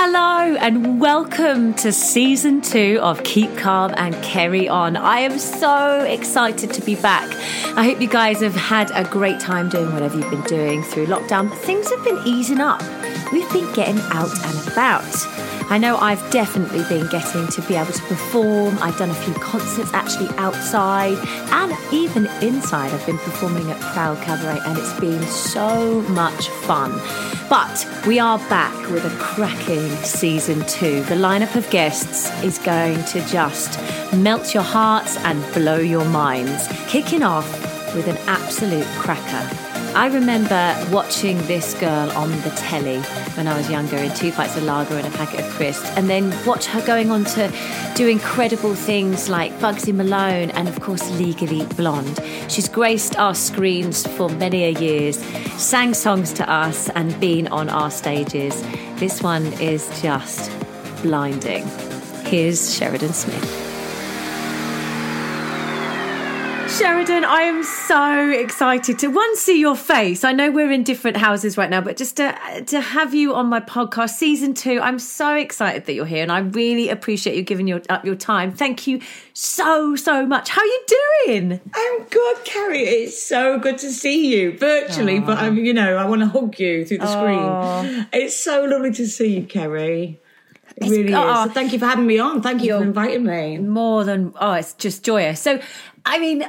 Hello and welcome to season two of Keep Calm and Carry On. I am so excited to be back. I hope you guys have had a great time doing whatever you've been doing through lockdown. Things have been easing up. We've been getting out and about. I know I've definitely been getting to be able to perform. I've done a few concerts actually outside and even inside. I've been performing at Proud Cabaret and it's been so much fun. But we are back with a cracking season two. The lineup of guests is going to just melt your hearts and blow your minds. Kicking off with an absolute cracker. I remember watching this girl on the telly when I was younger in two pints of lager and a packet of crisps, and then watch her going on to do incredible things like Bugsy Malone and, of course, Legally Blonde. She's graced our screens for many a years, sang songs to us, and been on our stages. This one is just blinding. Here's Sheridan Smith. Sheridan, I am so excited to one see your face. I know we're in different houses right now, but just to to have you on my podcast, season two, I'm so excited that you're here, and I really appreciate you giving your up your time. Thank you so so much. How are you doing? I'm good, Kerry. It's so good to see you virtually, Aww. but I'm you know I want to hug you through the Aww. screen. It's so lovely to see you, Kerry. It it's, really is. Ah. So thank you for having me on. Thank you for inviting me. More than oh, it's just joyous. So, I mean,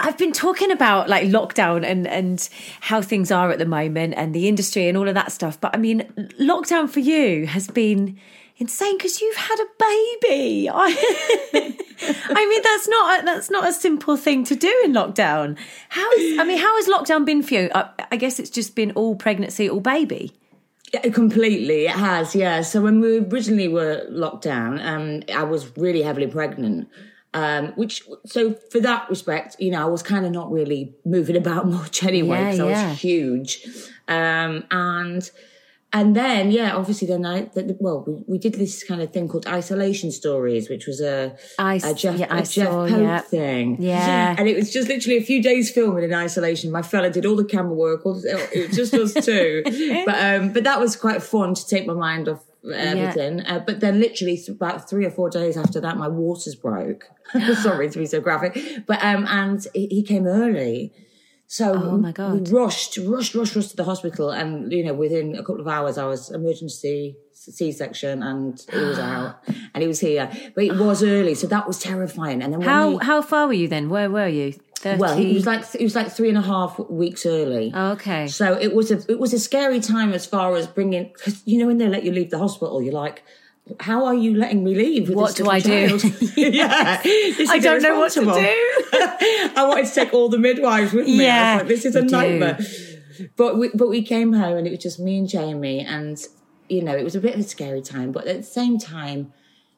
I've been talking about like lockdown and and how things are at the moment and the industry and all of that stuff. But I mean, lockdown for you has been insane because you've had a baby. I, mean, that's not a, that's not a simple thing to do in lockdown. How is, I mean, how has lockdown been for you? I, I guess it's just been all pregnancy, all baby. Yeah, completely, it has. Yeah. So when we originally were locked down, um, I was really heavily pregnant. Um, which so for that respect, you know, I was kind of not really moving about much anyway because yeah, yeah. I was huge, um, and and then yeah, obviously then I the, well we, we did this kind of thing called isolation stories, which was a, I, a Jeff, yeah, a Jeff saw, Pope yeah. thing, yeah, and it was just literally a few days filming in isolation. My fella did all the camera work, all, it was just us two, but um, but that was quite fun to take my mind off everything. Yeah. Uh, but then literally about three or four days after that, my waters broke. Sorry to be so graphic, but um, and he came early. So oh my god, we rushed, rushed, rushed, rushed to the hospital, and you know, within a couple of hours, I was emergency C-section, and he was out, and he was here. But it was early, so that was terrifying. And then how how far were you then? Where were you? 30... Well, he was like he was like three and a half weeks early. Oh, okay. So it was a it was a scary time as far as bringing because you know when they let you leave the hospital, you're like, how are you letting me leave? what do I child? do? yeah, I don't know what to do. I wanted to take all the midwives with me. Yeah, like, this is a nightmare. Do. But we, but we came home and it was just me and Jamie, and you know it was a bit of a scary time, but at the same time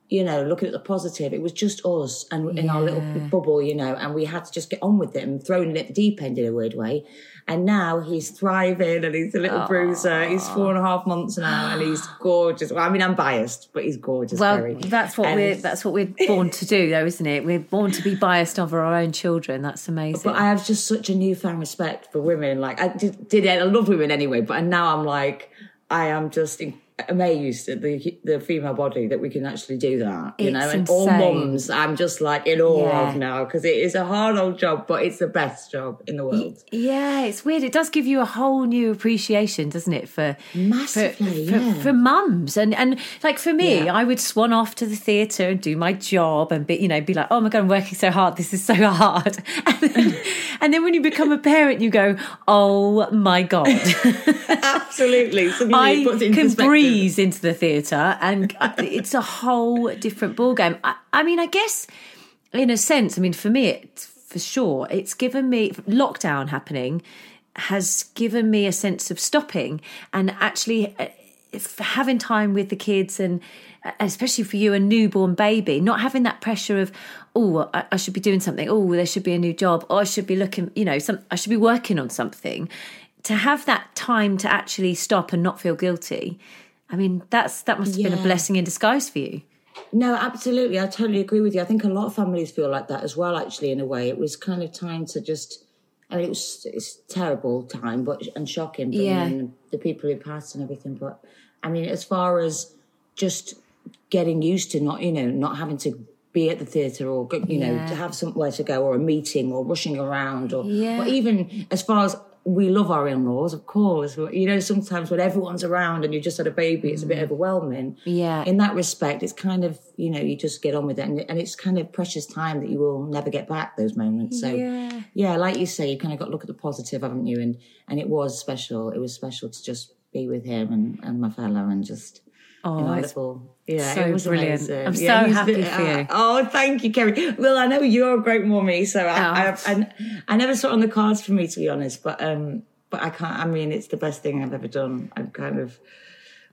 you know, looking at the positive, it was just us and in our little bubble, you know, and we had to just get on with it and thrown in at the deep end in a weird way. And now he's thriving and he's a little Aww. bruiser. He's four and a half months now and he's gorgeous. Well, I mean, I'm biased, but he's gorgeous. Well, Gary. that's what and we're that's what we're born to do, though, isn't it? We're born to be biased over our own children. That's amazing. But I have just such a newfound respect for women. Like I did, did I love women anyway, but now I'm like, I am just amazed at the the female body that we can actually do that. You it's know, and insane. all mums, I'm just like in awe yeah. of now because it is a hard old job, but it's the best job in the world. Yeah, it's weird. It does give you a whole new appreciation, doesn't it, for massively for, yeah. for, for mums and and like for me, yeah. I would swan off to the theatre and do my job and be you know be like, oh my god, I'm working so hard. This is so hard. And then, and then when you become a parent, you go, oh my god, absolutely. I can breathe breeze into the theatre, and it's a whole different ballgame. I, I mean, I guess in a sense, I mean, for me, it's for sure, it's given me lockdown happening has given me a sense of stopping and actually uh, having time with the kids and uh, especially for you a newborn baby not having that pressure of oh I, should be doing something. Oh there should be a new job. Or i should be looking you know some i should be working on something. To have that time to actually stop and not feel guilty I mean, that's that must have yeah. been a blessing in disguise for you. No, absolutely. I totally agree with you. I think a lot of families feel like that as well. Actually, in a way, it was kind of time to just. I mean, it was it's terrible time, but and shocking. But yeah. the people who passed and everything. But I mean, as far as just getting used to not, you know, not having to be at the theatre or you know yeah. to have somewhere to go or a meeting or rushing around or, yeah. or even as far as we love our in-laws, of course. You know, sometimes when everyone's around and you just had a baby, it's a bit mm. overwhelming. Yeah. In that respect, it's kind of you know you just get on with it, and, and it's kind of precious time that you will never get back those moments. So yeah. yeah, like you say, you kind of got to look at the positive, haven't you? And and it was special. It was special to just be with him and and my fellow and just Oh, wonderful. Yeah, so it was brilliant. Amazing. I'm yeah, so happy the, for you. Uh, oh, thank you, Kerry. Well, I know you're a great mommy, so I, oh. I, I, I, never saw it on the cards for me, to be honest, but, um, but I can't, I mean, it's the best thing I've ever done. I'm kind of,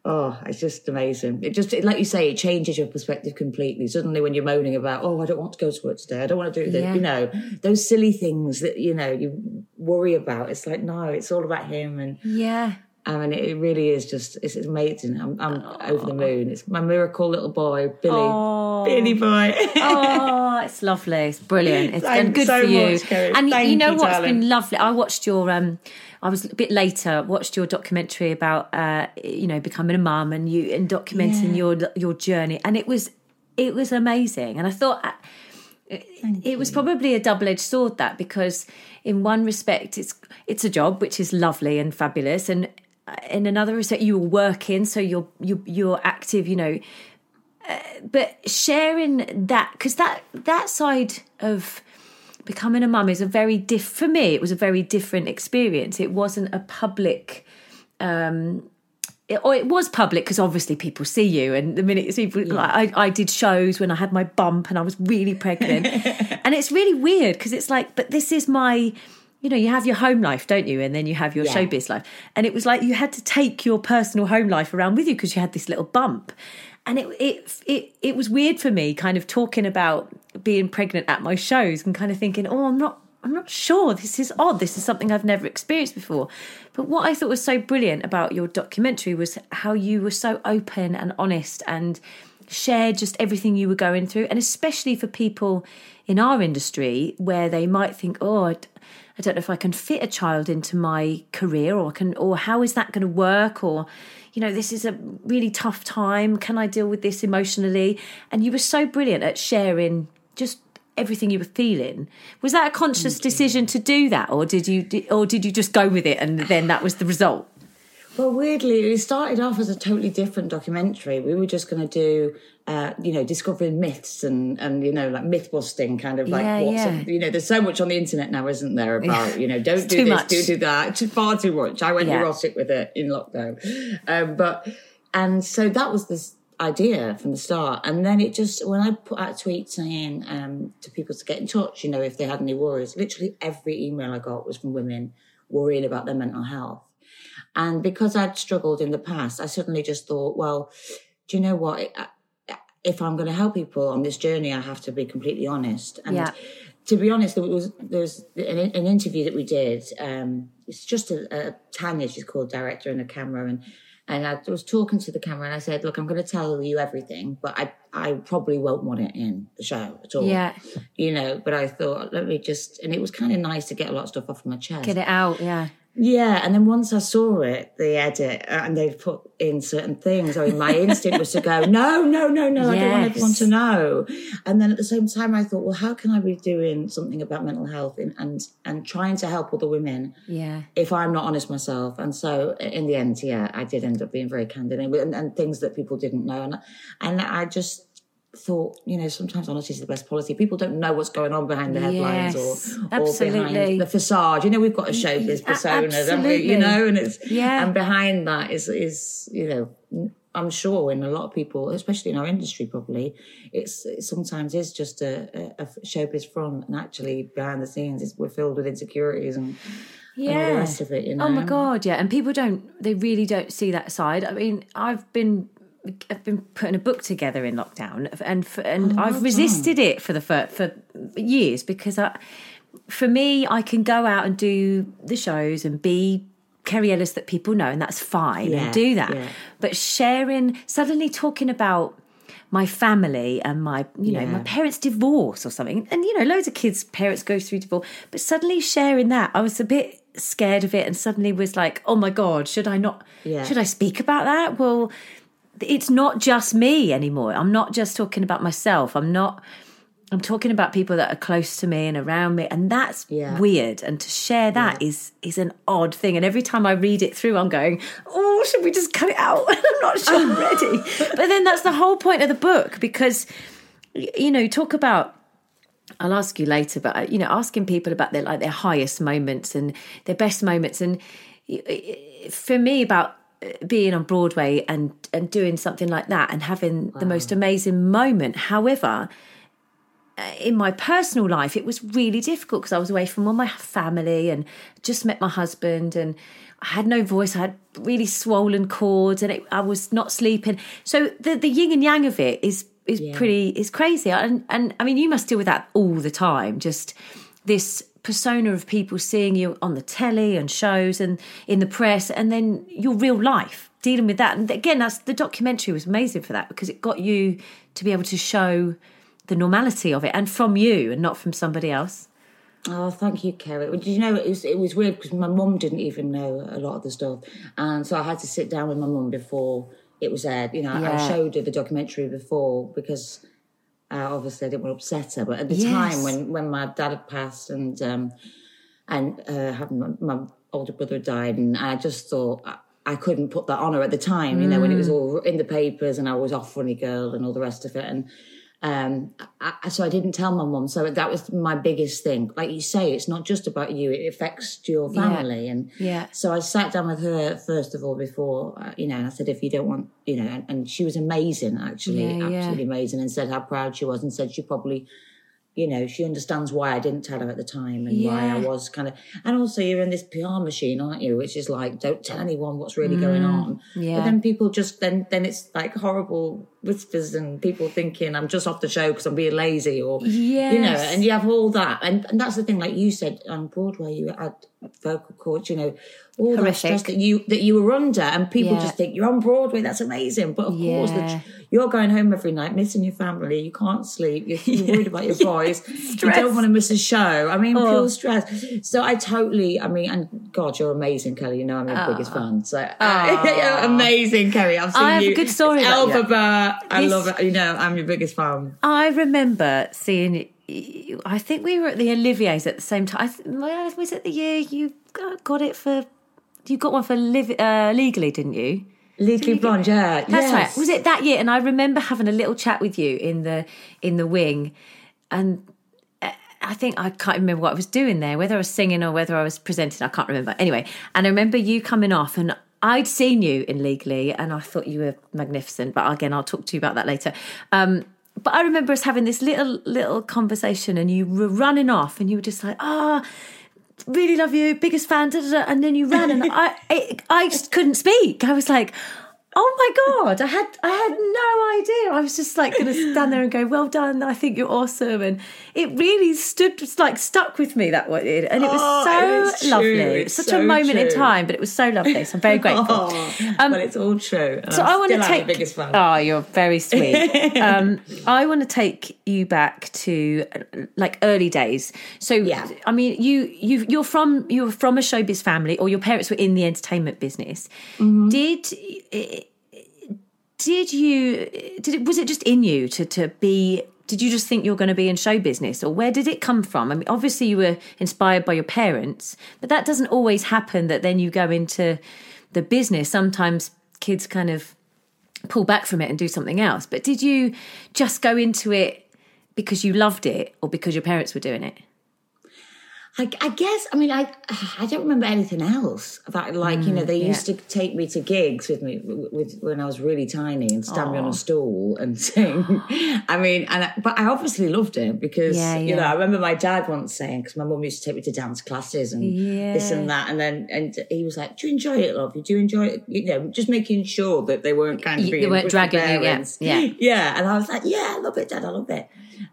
oh, it's just amazing. It just, it, like you say, it changes your perspective completely. Suddenly when you're moaning about, oh, I don't want to go to work today. I don't want to do this, yeah. you know, those silly things that, you know, you worry about. It's like, no, it's all about him. And yeah. I mean, it really is just, it's, amazing. I'm, I'm over the moon. It's my miracle little boy, Billy. Oh. Billy boy. oh, it's lovely. It's brilliant. It's been good so for you. Much, and Thank you know you, what's darling. been lovely? I watched your, um, I was a bit later, watched your documentary about, uh, you know, becoming a mum and you, and documenting yeah. your, your journey. And it was, it was amazing. And I thought, uh, it, it was probably a double-edged sword that because in one respect it's it's a job which is lovely and fabulous and in another respect you were working so you're you're, you're active you know. Uh, but sharing that because that that side of becoming a mum is a very diff for me it was a very different experience. It wasn't a public um it, or it was public because obviously people see you and the minute people yeah. like I, I did shows when i had my bump and i was really pregnant. And it's really weird because it's like but this is my you know, you have your home life, don't you? And then you have your yeah. showbiz life. And it was like you had to take your personal home life around with you because you had this little bump. And it, it it it was weird for me, kind of talking about being pregnant at my shows and kind of thinking, oh, I'm not I'm not sure. This is odd. This is something I've never experienced before. But what I thought was so brilliant about your documentary was how you were so open and honest and shared just everything you were going through. And especially for people in our industry where they might think, oh, I don't know if I can fit a child into my career or can or how is that going to work or you know this is a really tough time. Can I deal with this emotionally? And you were so brilliant at sharing just everything you were feeling. Was that a conscious decision to do that or did you or did you just go with it and then that was the result well, weirdly, it started off as a totally different documentary. We were just going to do, uh, you know, discovering myths and, and, you know, like myth busting kind of like, yeah, what's yeah. you know, there's so much on the internet now, isn't there, about, you know, don't do this, much. do do that. It's far too much. I went yeah. erotic with it in lockdown. Um, but, and so that was this idea from the start. And then it just, when I put out a tweet saying um, to people to get in touch, you know, if they had any worries, literally every email I got was from women worrying about their mental health and because I'd struggled in the past, I suddenly just thought, well, do you know what? If I'm going to help people on this journey, I have to be completely honest. And yeah. to be honest, there was there was an, an interview that we did. Um, it's just a, a Tanya, she's called director and a camera, and and I was talking to the camera and I said, look, I'm going to tell you everything, but I, I probably won't want it in the show at all. Yeah. You know, but I thought, let me just, and it was kind of nice to get a lot of stuff off my chest. Get it out, yeah. Yeah, and then once I saw it, the edit, uh, and they'd put in certain things, I mean, my instinct was to go, no, no, no, no, yes. I don't want everyone to know. And then at the same time, I thought, well, how can I be doing something about mental health and and, and trying to help other women? Yeah. If I'm not honest myself, and so in the end, yeah, I did end up being very candid and, and, and things that people didn't know, and and I just thought, you know, sometimes honesty is the best policy. People don't know what's going on behind the headlines yes, or, or behind the facade. You know, we've got to show this persona, we? You know, and it's yeah. and behind that is is you know, I'm sure in a lot of people, especially in our industry, probably it's it sometimes is just a, a, a showbiz front, and actually behind the scenes, we're filled with insecurities and. Yeah. And all the rest of it, you know. Oh my god, yeah. And people don't, they really don't see that side. I mean, I've been I've been putting a book together in lockdown, and for, and oh, I've resisted it for the for, for years because I, for me, I can go out and do the shows and be Kerry Ellis that people know, and that's fine, yeah, and do that. Yeah. But sharing, suddenly talking about my family and my you know yeah. my parents divorce or something and you know loads of kids parents go through divorce but suddenly sharing that i was a bit scared of it and suddenly was like oh my god should i not yeah. should i speak about that well it's not just me anymore. I'm not just talking about myself. I'm not. I'm talking about people that are close to me and around me, and that's yeah. weird. And to share that yeah. is is an odd thing. And every time I read it through, I'm going, "Oh, should we just cut it out?" I'm not sure I'm ready. But then that's the whole point of the book because, you know, talk about I'll ask you later, but you know, asking people about their like their highest moments and their best moments, and for me, about being on Broadway and and doing something like that and having wow. the most amazing moment. However, uh, in my personal life, it was really difficult because I was away from all my family and just met my husband and I had no voice. I had really swollen cords and it, I was not sleeping. So the the yin and yang of it is is yeah. pretty is crazy. And and I mean, you must deal with that all the time. Just this persona of people seeing you on the telly and shows and in the press and then your real life dealing with that and again that's the documentary was amazing for that because it got you to be able to show the normality of it and from you and not from somebody else Oh, thank you, Kerry. Did you know it was it was weird because my mum didn't even know a lot of the stuff, and so I had to sit down with my mum before it was aired. You know, yeah. I showed her the documentary before because uh, obviously, I didn't want to upset her, but at the yes. time when when my dad had passed and um, and uh, my, my, older brother died, and I just thought I, I, couldn't put that on her at the time. You know, when it was mm. all in the papers and I was off funny girl and all the rest of it, and um, I, so I didn't tell my mum. So that was my biggest thing. Like you say, it's not just about you; it affects your family. Yeah. And yeah. So I sat down with her first of all before, uh, you know, and I said, if you don't want, you know, and, and she was amazing, actually, yeah, absolutely yeah. amazing, and said how proud she was, and said she probably you know, she understands why I didn't tell her at the time and yeah. why I was kind of, and also you're in this PR machine, aren't you? Which is like, don't tell anyone what's really mm, going on. Yeah. But then people just, then, then it's like horrible whispers and people thinking I'm just off the show because I'm being lazy or, yes. you know, and you have all that. And, and that's the thing, like you said on Broadway, you had vocal cords, you know, all Horrific. that stress that you that you were under, and people yeah. just think you're on Broadway. That's amazing, but of yeah. course, the, you're going home every night, missing your family. You can't sleep. You're, you're worried about your boys. you don't want to miss a show. I mean, oh. pure stress. So I totally. I mean, and God, you're amazing, Kerry. You know, I'm your oh. biggest fan. So uh, amazing, Kerry. I've seen I have you. a good story. Elphaba. I love it. You know, I'm your biggest fan. I remember seeing I think we were at the Olivier's at the same time. Was it the year you got it for? You got one for live, uh, legally, didn't you? Legally Blonde, yeah. That's yes. right. Was it that year? And I remember having a little chat with you in the in the wing, and uh, I think I can't remember what I was doing there, whether I was singing or whether I was presenting. I can't remember. Anyway, and I remember you coming off, and I'd seen you in Legally, and I thought you were magnificent. But again, I'll talk to you about that later. Um, but I remember us having this little little conversation, and you were running off, and you were just like, "Ah, oh, really love you, biggest fan," da, da, da. and then you ran, and I, I I just couldn't speak. I was like, Oh my god! I had I had no idea. I was just like going to stand there and go, "Well done! I think you're awesome." And it really stood like stuck with me that way, and it was oh, so lovely. It's such so a moment true. in time, but it was so lovely. So I'm very grateful. oh, um, but it's all true. so I'm i want to take biggest fan. Oh, you're very sweet. um, I want to take you back to like early days. So yeah. I mean, you you you're from you're from a showbiz family, or your parents were in the entertainment business. Mm-hmm. Did did you did it was it just in you to to be did you just think you're going to be in show business or where did it come from? I mean obviously you were inspired by your parents but that doesn't always happen that then you go into the business. Sometimes kids kind of pull back from it and do something else. But did you just go into it because you loved it or because your parents were doing it I, I, guess I mean I I don't remember anything else about like mm, you know they used to take me to gigs with me with when I was really tiny and stand Aww. me on a stool and sing. I mean, and I, but I obviously loved it because yeah, yeah. you know I remember my dad once saying because my mum used to take me to dance classes and yeah. this and that, and then and he was like, "Do you enjoy it, love? You do you enjoy it? You know, just making sure that they weren't kind of being they weren't dragging you, yeah, yeah, yeah." And I was like, "Yeah, I love it, Dad. I love it."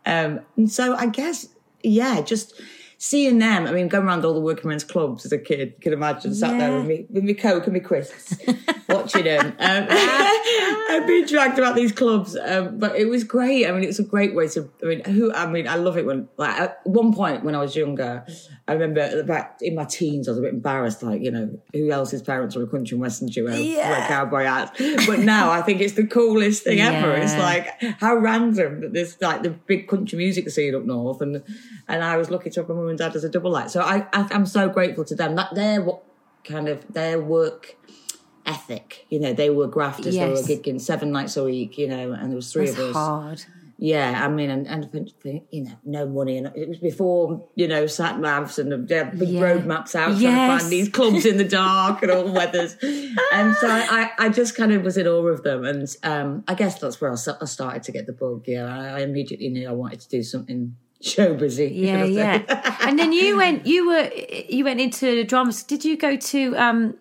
Um, and so I guess yeah, just seeing them, I mean, going around all the working men's clubs as a kid, you can imagine, sat yeah. there with me, with me Coke and me crisps, watching him. Um, I've been dragged about these clubs, um, but it was great. I mean, it was a great way to, I mean, who, I mean, I love it when, like, at one point when I was younger, I remember back in my teens, I was a bit embarrassed, like, you know, who else's parents were a country and western duo yeah. wear cowboy hats. But now I think it's the coolest thing yeah. ever. It's like how random that there's like the big country music scene up north. And and I was lucky to have my mum and dad as a double light. So I, I am so grateful to them. That they're what kind of their work ethic. You know, they were grafters, yes. they were gigging seven nights a week, you know, and there was three That's of us. hard. Yeah, I mean, and, and you know, no money, and it was before you know sat navs and uh, big yeah. road maps out yes. trying to find these clubs in the dark and all weathers, and so I, I just kind of was in awe of them, and um, I guess that's where I, started to get the bug. Yeah, I, I immediately knew I wanted to do something show busy. Yeah, yeah. and then you went, you were, you went into drama. Did you go to? um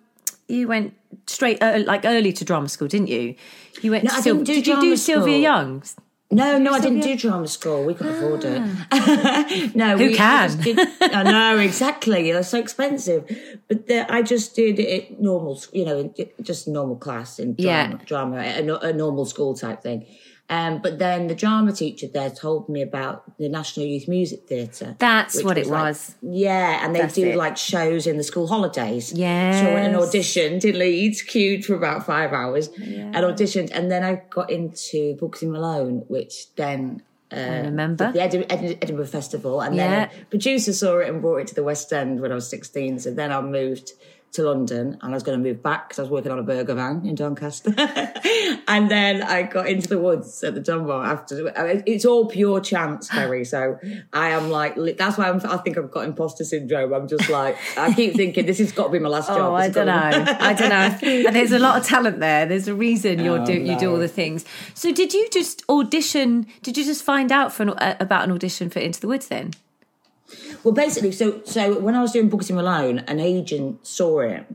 You went straight uh, like early to drama school, didn't you? You went. No, I didn't do did you do school. Sylvia Young? No, no, I didn't do drama school. We couldn't ah. afford it. no, who we, can? Did, I know exactly. They're so expensive. But the, I just did it normal, you know, just normal class in drama, yeah. drama a, a normal school type thing. Um, but then the drama teacher there told me about the National Youth Music Theatre. That's what was it like, was. Yeah, and they That's do it. like shows in the school holidays. Yeah. So I went and auditioned in Leeds, queued for about five hours, and auditioned. And then I got into Bugsy Malone, which then uh, I remember the Edinburgh, Edinburgh Festival, and yeah. then a producer saw it and brought it to the West End when I was sixteen. So then I moved to London and I was going to move back because I was working on a burger van in Doncaster. and then I got into the woods at the Donmar after. It's all pure chance, Kerry. So I am like, that's why I'm, i think I've got imposter syndrome. I'm just like, I keep thinking this has got to be my last oh, job. I don't know. I don't know. And there's a lot of talent there. There's a reason you oh, do you do all the things. So did you just audition? Did you just find out for an, uh, about an audition for Into the Woods then? Well, basically, so so when I was doing Bugsy Malone, an agent saw it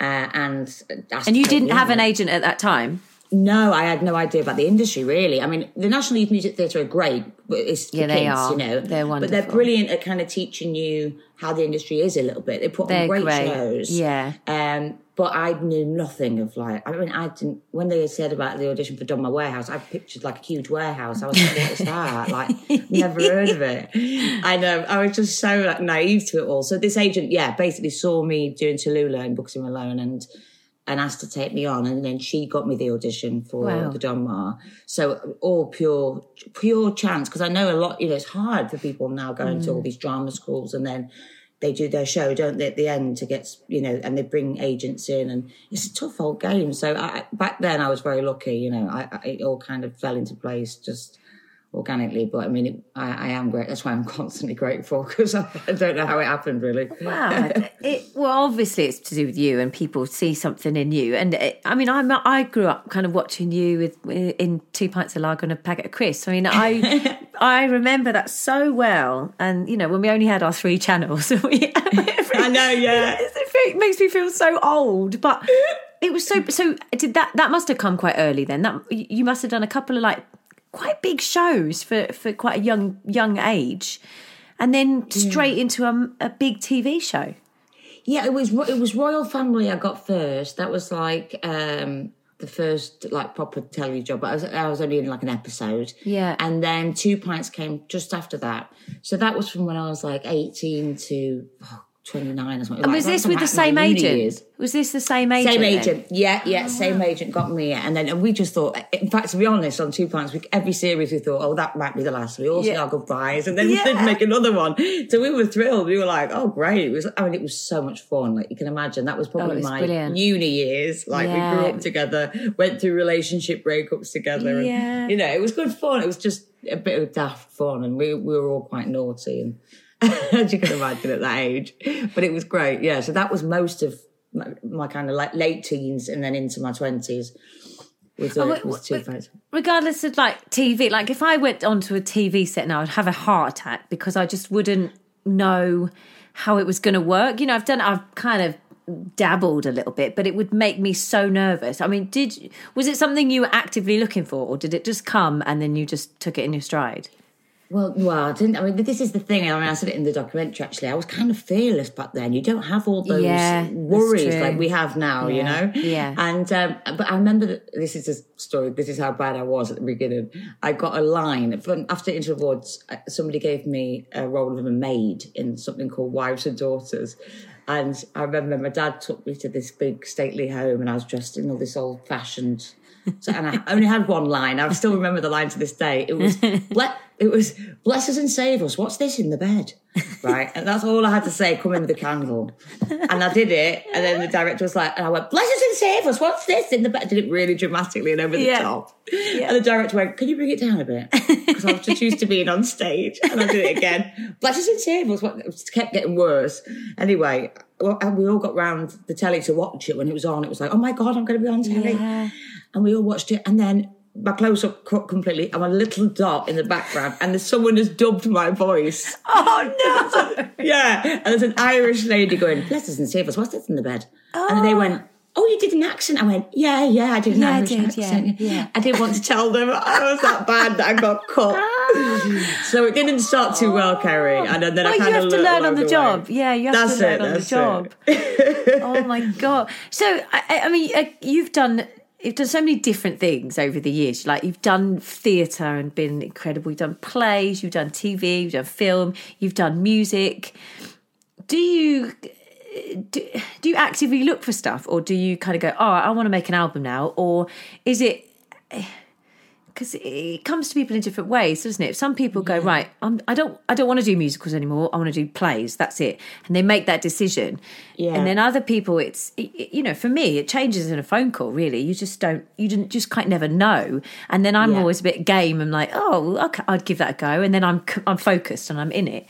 uh, and and you didn't have an agent at that time. No, I had no idea about the industry really. I mean, the National Youth Music Theatre are great. It's yeah, kids, they are. You know, they're wonderful. But they're brilliant at kind of teaching you how the industry is a little bit. They put they're on great, great, shows. Yeah. Um, but I knew nothing of like. I mean, I didn't. When they said about the audition for Don Donmar Warehouse, I pictured like a huge warehouse. I was like, "What is that?" Like, never heard of it. I know. I was just so like naive to it all. So this agent, yeah, basically saw me doing Tallulah and Bugsy Malone and and asked to take me on, and then she got me the audition for wow. the Donmar. So all pure, pure chance because I know a lot. You know, it's hard for people now going mm. to all these drama schools, and then they do their show, don't they, at the end to get, you know, and they bring agents in and it's a tough old game. So I, back then I was very lucky, you know, I, I, it all kind of fell into place just organically. But I mean, it, I, I, am great. That's why I'm constantly grateful because I, I, don't know how it happened really. Wow. it, well, obviously it's to do with you and people see something in you. And it, I mean, I'm, I grew up kind of watching you with eh, in two pints of lager and a packet of crisps. I mean, I I remember that so well. And you know, when we only had our three channels, we, I know, yeah, it, it makes me feel so old, but. It was so so. Did that that must have come quite early then? That you must have done a couple of like quite big shows for, for quite a young young age, and then straight yeah. into a, a big TV show. Yeah, it was it was Royle Family. I got first. That was like um, the first like proper telly job. I was, I was only in like an episode. Yeah, and then Two Pints came just after that. So that was from when I was like eighteen to oh 29 or something. And was like, this with the same agent? Years. Was this the same agent? Same agent. Then? Yeah, yeah, oh, same wow. agent got me. And then and we just thought, in fact, to be honest, on Two Pints, we, every series we thought, oh, that might be the last. We all yeah. said our goodbyes. And then yeah. we did make another one. So we were thrilled. We were like, oh, great. It was, I mean, it was so much fun. Like you can imagine, that was oh, probably oh, was my brilliant. uni years. Like yeah. we grew up together, went through relationship breakups together. Yeah. And, you know, it was good fun. It was just a bit of daft fun. And we, we were all quite naughty and, as you can imagine at that age. But it was great. Yeah. So that was most of my, my kind of like late teens and then into my twenties. Was, uh, oh, was two regardless of like TV, like if I went onto a TV set now, I'd have a heart attack because I just wouldn't know how it was going to work. You know, I've done, I've kind of dabbled a little bit, but it would make me so nervous. I mean, did was it something you were actively looking for, or did it just come and then you just took it in your stride? Well, well, I didn't. I mean, this is the thing. I mean, I said it in the documentary. Actually, I was kind of fearless back then. You don't have all those Yeah, worries like we have now. You know. yeah. And um, but I remember that this is a story. This is how bad I was at the beginning. I got a line from after Into the Woods. uh, Somebody gave me a role of a maid in something called Wives and Daughters. And I remember my dad took me to this big stately home, and I was dressed in all this old fashioned. So, and I only had one line. I still remember the line to this day. It was, "Ble- it was, bless us and save us. What's this in the bed? Right. And that's all I had to say, come in with a candle. And I did it. And then the director was like, and I went, bless us and save us. What's this in the bed? I did it really dramatically and over the Yeah. top. And the director went, can you bring it down a bit? Because I have to choose to being on stage. And I did it again. Bless us and save us. What, it kept getting worse. Anyway, well, and we all got round the telly to watch it when it was on. It was like, oh my God, I'm going to be on telly. Yeah. And we all watched it. And then my clothes are cut completely. I'm a little dot in the background, and there's someone has dubbed my voice. Oh no! Yeah. And there's an Irish lady going, bless us and save us. What's this in the bed? Oh. And they went, Oh, you did an accent. I went, Yeah, yeah, I did an Yeah, I Irish did, yeah, accent. yeah. I didn't want to tell them I was that bad that I got cut. so it didn't start too well, Kerry. And then, then I Well, you have to learn on the way. job. Yeah, you have That's to learn it, on the job. oh my god! So I, I- I mean, uh, you've done you've done so many different things over the years. Like you've done theatre and been incredible. You've done plays. You've done TV. You've done film. You've done music. Do you? Do, do you actively look for stuff or do you kind of go oh i want to make an album now or is it because it comes to people in different ways, doesn't it? If Some people go right. I'm, I don't. I don't want to do musicals anymore. I want to do plays. That's it, and they make that decision. Yeah. And then other people, it's it- you know, for me, it changes in a phone call. Really, you just don't. You didn't just quite never know. And then I'm Yeah. always a bit game. I'm like, oh, okay, I'd give that a go. And then I'm I'm focused and I'm in it.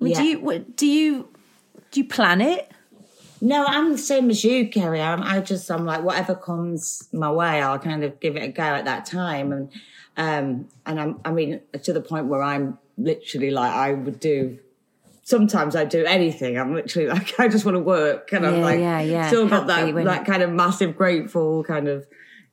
I mean, Do Yeah. you do you do you plan it? No, I'm the same as you, Kerry. I'm, I just, I'm like, whatever comes my way, I'll kind of give it a go at that time. And, um, and I'm, I mean, to the point where I'm literally like, I would do, sometimes I do anything. I'm literally like, I just want to work. And I'm like, yeah, yeah. still got Happy that, that kind of massive, grateful kind of,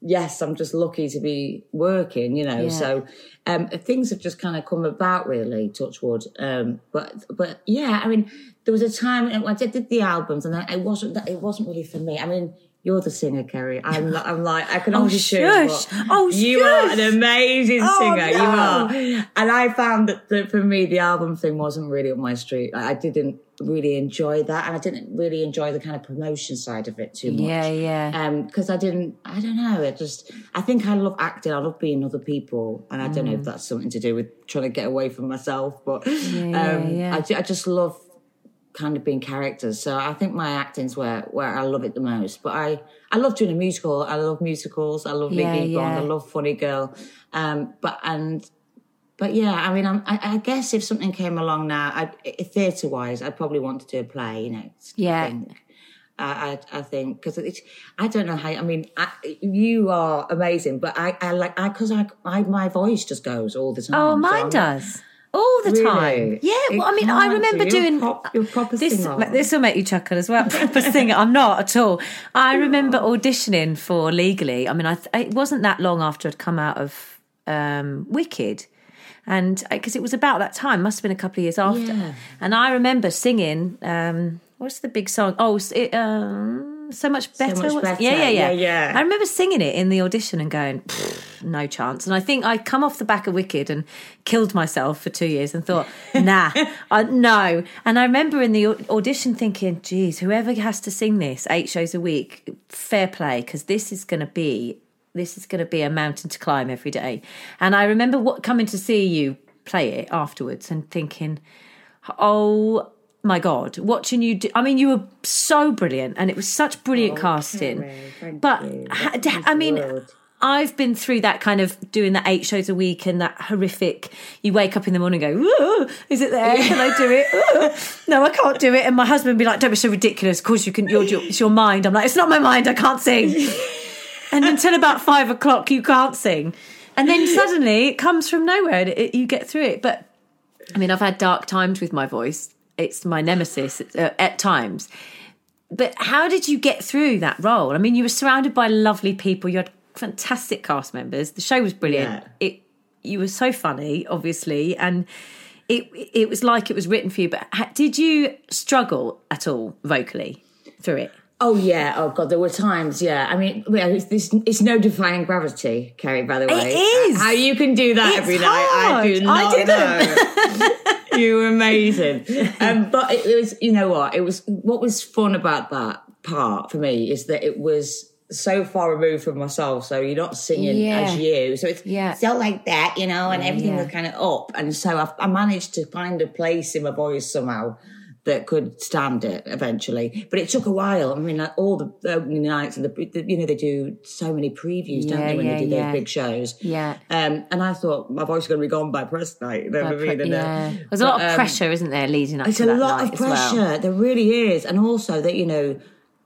yes, I'm just lucky to be working, you know. Yeah. So um, things have just kind of come about, really, touch wood. Um, but but yeah, I mean, there was a time when I did, did the albums, and I, it wasn't that it wasn't really for me. I mean. You're the singer, Kerry. I'm, I'm like, I can only choose. shush. but Oh, you are an shush. amazing Oh, singer. You are. And I found that, that for me, the album thing wasn't really up my street. I didn't really enjoy that. And I didn't really enjoy the kind of promotion side of it too much Yeah, yeah. um because i didn't i don't know it just i think i love acting i love being other people and i don't know if that's something to do with trying to get away from myself but Mm. yeah, um yeah. I, I just love kind of being characters so i think my acting's where where i love it the most but i i love doing a musical i love musicals i love Yeah, Blonde, yeah. i love funny girl um but and but yeah, I mean, I'm, I, I guess if something came along now, theatre wise, I'd probably want to do a play. You know, Yeah. I think. I, I, I think because it's I don't know how I mean I, you are amazing but I, I like I because I, I my voice just goes all the time Oh, mine I'm- does. All the Really? time. Yeah, well, I mean, I remember do. Doing prop- proper this. singer. This will make you chuckle as well. Proper singer. I'm not at all. I remember auditioning for Legally. I mean, I it wasn't that long after I'd come out of um, Wicked, and because it was about that time, must have been a couple of years after. Yeah. And I remember singing. Um, what's the big song? Oh, it, um, so much better. Much Better. Yeah, yeah, yeah, Yeah, yeah. I remember singing it in the audition and going, no chance. And I think I come off the back of Wicked and killed myself for two years and thought, nah, I, no. And I remember in the audition thinking, geez, whoever has to sing this eight shows a week, fair play, because this is going to be this is going to be a mountain to climb every day. And I remember what coming to see you play it afterwards and thinking, oh my god watching you do? I mean you were so brilliant and it was such brilliant oh, casting. Kerry, thank but you. That d- i mean world. i've been through that kind of doing the eight shows a week and that horrific you wake up in the morning and go "Ooh, is it there? Can i do it? Ooh. no i can't do it. And my husband would be like don't be so ridiculous. Of course you can you're, it's your mind. I'm like it's not my mind. I can't sing and until about five o'clock you can't sing. And then suddenly it comes from nowhere and it, you get through it. But i mean i've had dark times with my voice. It's my nemesis uh, at times. But how did you get through that role? I mean you were surrounded by lovely people. You had fantastic cast members. The show was brilliant. Yeah. it you were so funny, obviously, and it it was like it was written for you. But did you struggle at all vocally through it? Oh yeah, oh god, there were times. Yeah, I mean, it's, this, it's no defying gravity, Kerry. By the way, it is how you can do that it's every hard. night. I do not I know. you were amazing, um, but it, it was. You know what? It was what was fun about that part for me is that it was so far removed from myself. So you're not singing Yeah. as you. So it's Yeah. still like that, you know, and everything yeah. was kind of up. And so I, I managed to find a place in my voice somehow that could stand it eventually. But it took a while. I mean, like all the opening nights and the, the you know, they do so many previews, don't Yeah, they, when yeah, they do those big shows? Yeah. Um, and I thought my voice is going to be gone by press night. You know what I mean? Uh, yeah, there's a lot of um, pressure, isn't there, leading up it's to a lot of pressure. well. There really is, and also that you know,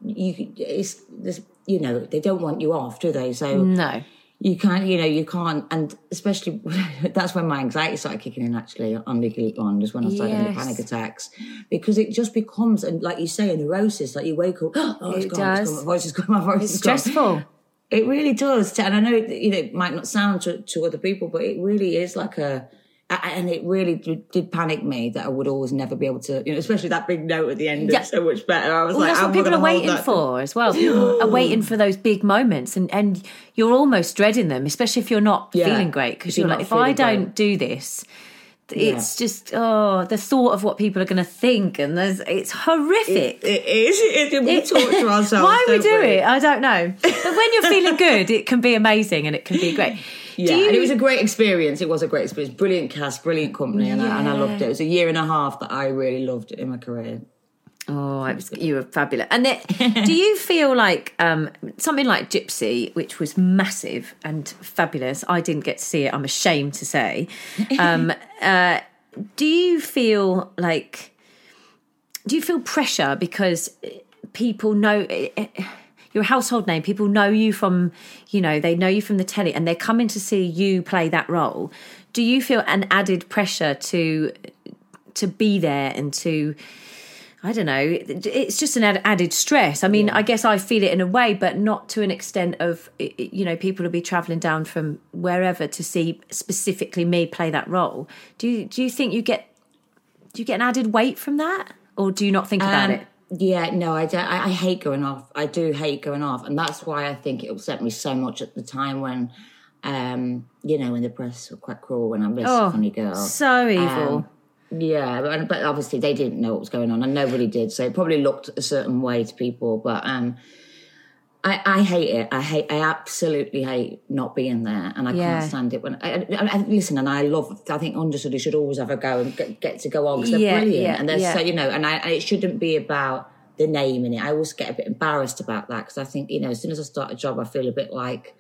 you it's this. You know, they don't want you off, do they? So No. You can't. You know, you can't, and especially that's when my anxiety started kicking in. Actually, on Legally Blonde is when I started having panic attacks because it just becomes, and like you say, a neurosis. Like you wake up, oh, it's It gone, it's does. gone, my voice is gone, my voice It's is gone. stressful. It really does, and I know it, you know it might not sound to, to other people, but it really is like a. And it really did, did panic me that I would always never be able to, you know, especially that big note at the end. Yeah. Is so much better. I was Well, like, that's what people are waiting that? for as well. People are waiting for those big moments, and and you're almost dreading them, especially if you're not Yeah. feeling great because you're you're like, if I don't do this, it's just oh, the thought of what people are going to think, and there's it's horrific. It is. It, it, we torture ourselves. Why we do it, I don't know. But when you're feeling good, it can be amazing and it can be great. Yeah, you, and it was a great experience. It was a great experience. Brilliant cast, brilliant company, and, I, and I loved it. It was a year and a half that I really loved in my career. Oh, it was, you were fabulous. And then, do you feel like um, something like Gypsy, which was massive and fabulous? I didn't get to see it. I'm ashamed to say. Um, uh, do you feel like? Do you feel pressure because people know? You're a household name. People know you from, you know, they know you from the telly, and they're coming to see you play that role. Do you feel an added pressure to to be there and to I don't know. It's just an add- added stress. I mean, I guess I feel it in a way, but not to an extent of you know people will be traveling down from wherever to see specifically me play that role. Do you do you think you get do you get an added weight from that, or do you not think about Um, it? Yeah, no, I, don't, I I hate going off. I do hate going off, and that's why I think it upset me so much at the time when, um, you know, when the press were quite cruel when I was Oh, a funny girl. So evil. Um, yeah, but, but obviously they didn't know what was going on, and nobody did. So it probably looked a certain way to people. But um, I, I hate it. I hate. I absolutely hate not being there, and I Yeah. can't stand it. When I, I, I listen, and I love. I think understudy should always have a go and get, get to go on because they're Yeah, brilliant, yeah, and they're so you know. And I, it shouldn't be about the name in it. I always get a bit embarrassed about that because I think you know, as soon as I start a job, I feel a bit like.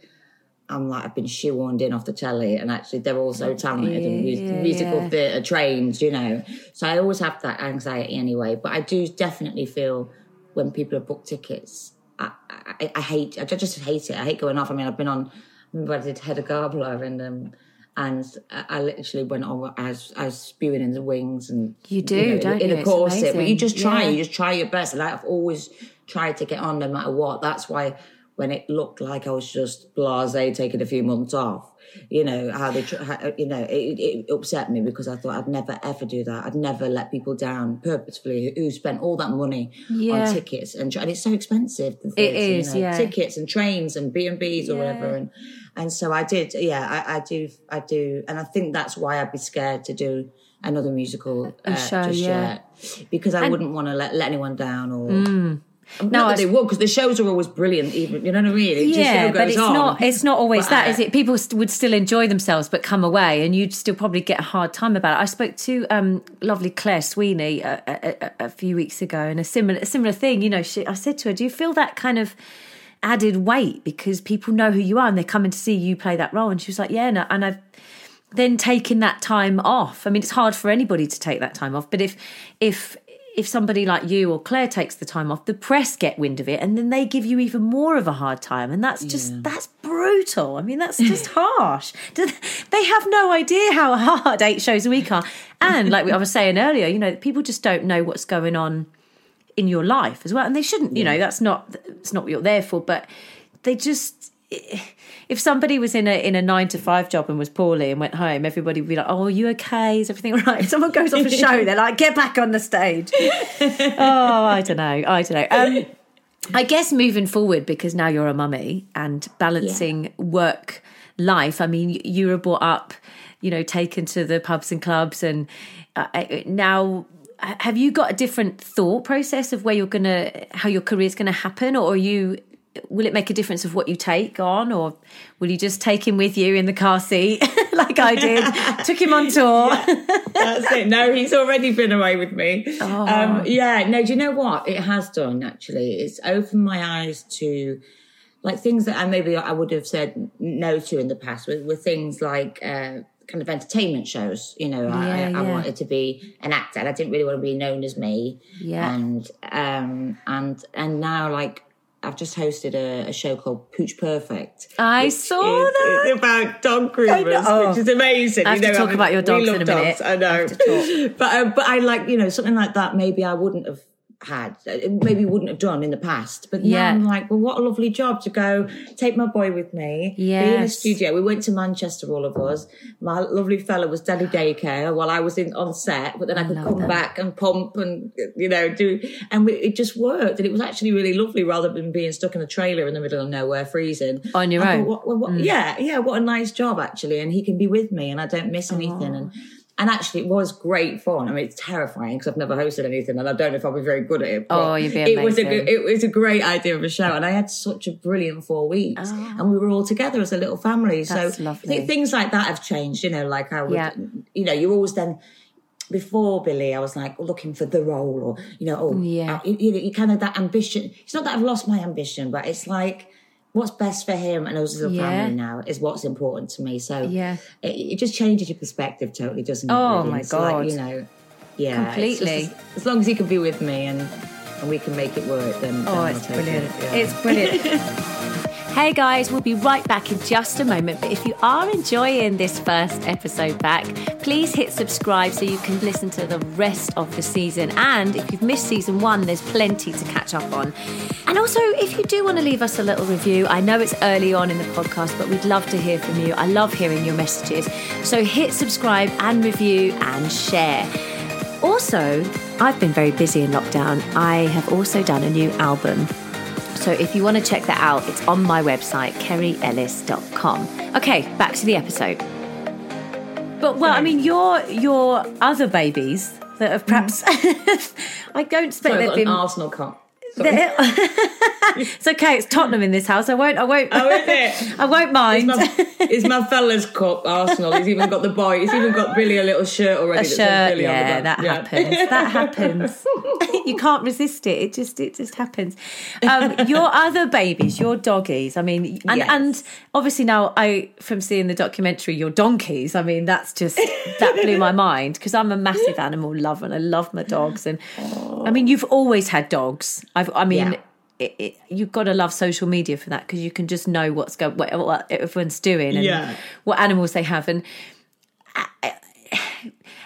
I'm like I've been shoehorned in off the telly, and actually they're all so talented and Yeah, musical theatre trained, you know. So I always have that anxiety anyway. But I do definitely feel when people have booked tickets, I, I, I hate. I just hate it. I hate going off. I mean, I've been on. I remember I did Hedda Gabler, and um, and I, literally went on. as was spewing in the wings, and You do, know, don't in you? a It's corset. But you just try. Yeah. You just try your best. Like I've always tried to get on no matter what. That's why when it looked like I was just blasé taking a few months off, you know, how they, how, you know, it, it upset me because I thought I'd never ever do that. I'd never let people down purposefully who spent all that money Yeah. on tickets and, and it's so expensive. The It is, you know, yeah. Tickets and trains and B and B's or whatever. And, and so I did, yeah, I, I do, I do. And I think that's why I'd be scared to do another musical uh, show, just yeah. yet because I wouldn't want to let, let anyone down or. Mm. No, that I- they would, because the shows are always brilliant. Even you know what I mean? It yeah, but it's on. not. It's not always But, that, uh, is it? People st- would still enjoy themselves, but come away, and you'd still probably get a hard time about it. I spoke to um, lovely Claire Sweeney a, a, a, a few weeks ago, and a similar a similar thing. You know, she, I said to her, "Do you feel that kind of?" added weight because people know who you are and they're coming to see you play that role and she was like yeah no, and I've then taking that time off i mean it's hard for anybody to take that time off but if if if somebody like you or claire takes the time off the press get wind of it and then they give you even more of a hard time. And that's just that's brutal. I mean that's just harsh. They have no idea how hard eight shows a week are. And like i was saying earlier you know people just don't know what's going on in your life as well. And they shouldn't you know that's not it's not what you're there for but they just if somebody was in a in a nine to five job and was poorly and went home, everybody would be like, "Oh, are you okay? Is everything all right?" If someone goes off a show, they're like, "Get back on the stage." oh, I don't know. I don't know. Um, I guess moving forward because now you're a mummy and balancing yeah. work life. I mean, you were brought up, you know, taken to the pubs and clubs, and uh, now have you got a different thought process of where you're gonna how your career is gonna happen or are you will it make a difference of what you take on or will you just take him with you in the car seat like i did took him on tour yeah, that's it no he's already been away with me oh. um, yeah no do you know what it has done actually it's opened my eyes to like things that i maybe i would have said no to in the past were, were things like uh, kind of entertainment shows. You know, yeah, I, yeah. I, wanted to be an actor. I didn't really want to be known as me. Yeah. And um and and now like I've just hosted a, a show called Pooch Perfect. I saw is, that. about dog groomers, oh, which is amazing. I have you know, to talk I about your dogs in a minute. I know, but uh, but I like you know something like that. Maybe I wouldn't have had uh, maybe wouldn't have done in the past but yeah. now i'm like well what a lovely job to go take my boy with me yeah in the studio we went to manchester all of us my lovely fella was daddy daycare while i was in on set but then i, I could come that. back and pump and you know do and we, it just worked and it was actually really lovely rather than being stuck in a trailer in the middle of nowhere freezing on your I own thought, what, what, mm. yeah yeah what a nice job actually and he can be with me and i don't miss anything oh. and and actually, it was great fun. I mean, it's terrifying because I've never hosted anything, and I don't know if I'll be very good at it. oh, you'd be amazing. It was a good, it was a great idea of a show, and I had such a brilliant four weeks, oh. and we were all together as a little family. That's so lovely. things like that have changed. You know, like I would, yeah. you know, you always then before Billy, I was like looking for the role, or you know, oh, yeah, you, you, you kind of that ambition. It's not that I've lost my ambition, but it's like what's best for him and us as a yeah. family now is what's important to me. So yeah, it, it just changes your perspective totally, doesn't it? Oh really? my it's god, like, you know, yeah, completely. Just, as long as he can be with me and and we can make it work, then oh, then it's brilliant. It. Yeah. It's brilliant. Hey guys, we'll be right back in just a moment. But if you are enjoying this first episode back, please hit subscribe so you can listen to the rest of the season. And if you've missed season one, there's plenty to catch up on. And also, if you do want to leave us a little review, I know it's early on in the podcast, but we'd love to hear from you. I love hearing your messages. So hit subscribe and review and share. Also, I've been very busy in lockdown. I have also done a new album. So if you want to check that out, it's on my website, kerryellis.com. Okay, back to the episode. But well, I mean, your your other babies that have perhaps mm-hmm. I don't expect so they've been Arsenal cup. It's okay. It's Tottenham in this house. I won't. I won't. Oh, is it? I won't mind. It's my, it's my fella's cup. Arsenal. He's even got the boy. He's even got Billy a little shirt already. A shirt. yeah, that yeah. happens. That happens. you can't resist it. It just. It just happens. Um, your other babies, your doggies. I mean, and, yes. and obviously now I, from seeing the documentary, your donkeys. I mean, that's just that blew my mind because I'm a massive animal lover and I love my dogs. And oh. I mean, you've always had dogs. I've, I mean, yeah. it, it, you've got to love social media for that because you can just know what's going, what, what everyone's doing, and yeah. what animals they have, and. Uh, uh,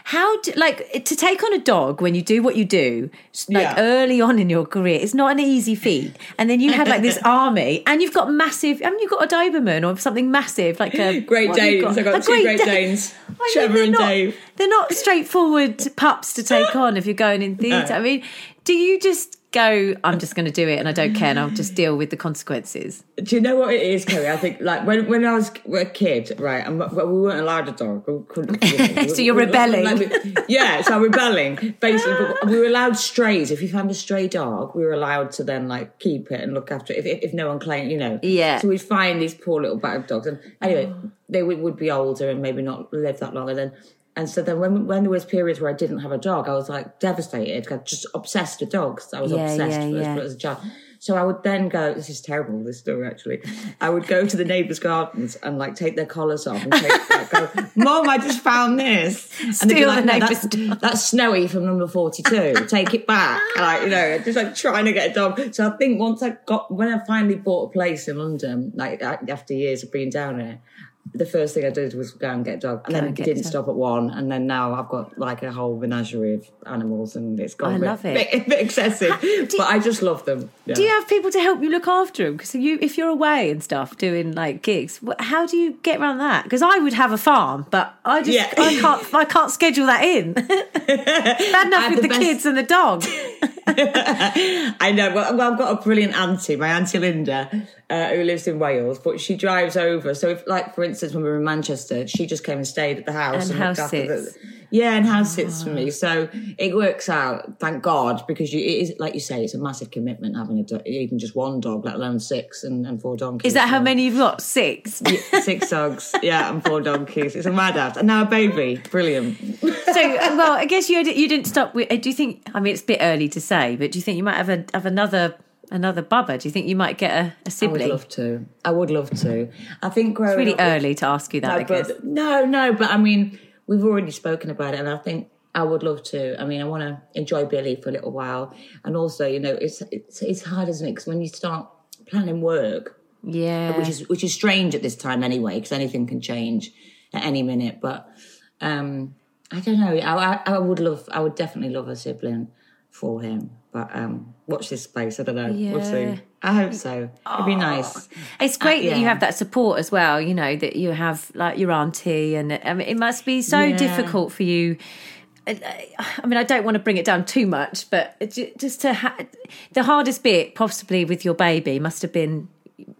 how do, like to take on a dog when you do what you do like yeah. early on in your career it's not an easy feat and then you had like this army and you've got massive haven't you got a doberman or something massive like a great danes got? i got a two great, great danes I trevor and not, dave they're not straightforward pups to take on if you're going in theatre no. i mean do you just go, I'm just going to do it and I don't care and I'll just deal with the consequences. Do you know what it is, Kerry? I think like when, when I was a kid, right, and we weren't allowed a dog. We couldn't, you know, so you're rebelling. We, yeah, so I'm rebelling. Basically, we were allowed strays. If you found a stray dog, we were allowed to then like keep it and look after it if, if, if no one claimed, you know. Yeah. So we'd find these poor little battered dogs. And anyway, oh. they would, would be older and maybe not live that long. And then and so then when when there was periods where I didn't have a dog, I was like devastated. I just obsessed with dogs. I was yeah, obsessed yeah, yeah. as a child. So I would then go. This is terrible. This story actually. I would go to the neighbours' gardens and like take their collars off and take, like, go, "Mom, I just found this." And Steal like, the no, neighbours' that's, that's Snowy from number forty-two. take it back. like you know, just like trying to get a dog. So I think once I got when I finally bought a place in London, like after years of being down here, the first thing I did was go and get a dog, and then and didn't stop at one, and then now I've got like a whole menagerie of animals, and it's gone. I a bit, love it. bit, bit excessive, but I just love them. Yeah. Do you have people to help you look after them? Because you, if you're away and stuff doing like gigs, how do you get around that? Because I would have a farm, but I just Yeah. I can't I can't schedule that in. Bad enough with the, the best- kids and the dog. I know. Well, well, I've got a brilliant auntie, my auntie Linda, uh, who lives in Wales, but she drives over. So, if, like for instance, when we were in Manchester, she just came and stayed at the house And looked house sits. yeah, and house sits for me. Oh. So it works out, thank God, because you, it is like you say, it's a massive commitment having a do- even just one dog, let alone six and, and four donkeys. Is that how many you've got? Six. Six dogs, yeah, and four donkeys. It's a mad ass. And now a baby, brilliant. So, well, I guess you you didn't stop. With, do you think? I mean, it's a bit early to say, but do you think you might have a have another another bubba? Do you think you might get a, would sibling? I would love to. I would love to. I think growing It's really up with- early to ask you that. I No, guess. but, no, no, but I mean, we've already spoken about it, and I think I would love to. I mean, I want to enjoy Billy for a little while, and also, you know, it's it's it's hard, isn't it? Because when you start planning work, Yeah. which is which is strange at this time anyway, because anything can change at any minute. But um I don't know. I, I I would love. I would definitely love a sibling for him. But um watch this space. I don't know. We'll Yeah. see. I hope so. It'd be nice. It's great Uh, that you have that support as well. You know that you have like your auntie, and I mean, it must be so Yeah. difficult for you. I mean, I don't want to bring it down too much, but just to ha- the hardest bit, possibly with your baby, must have been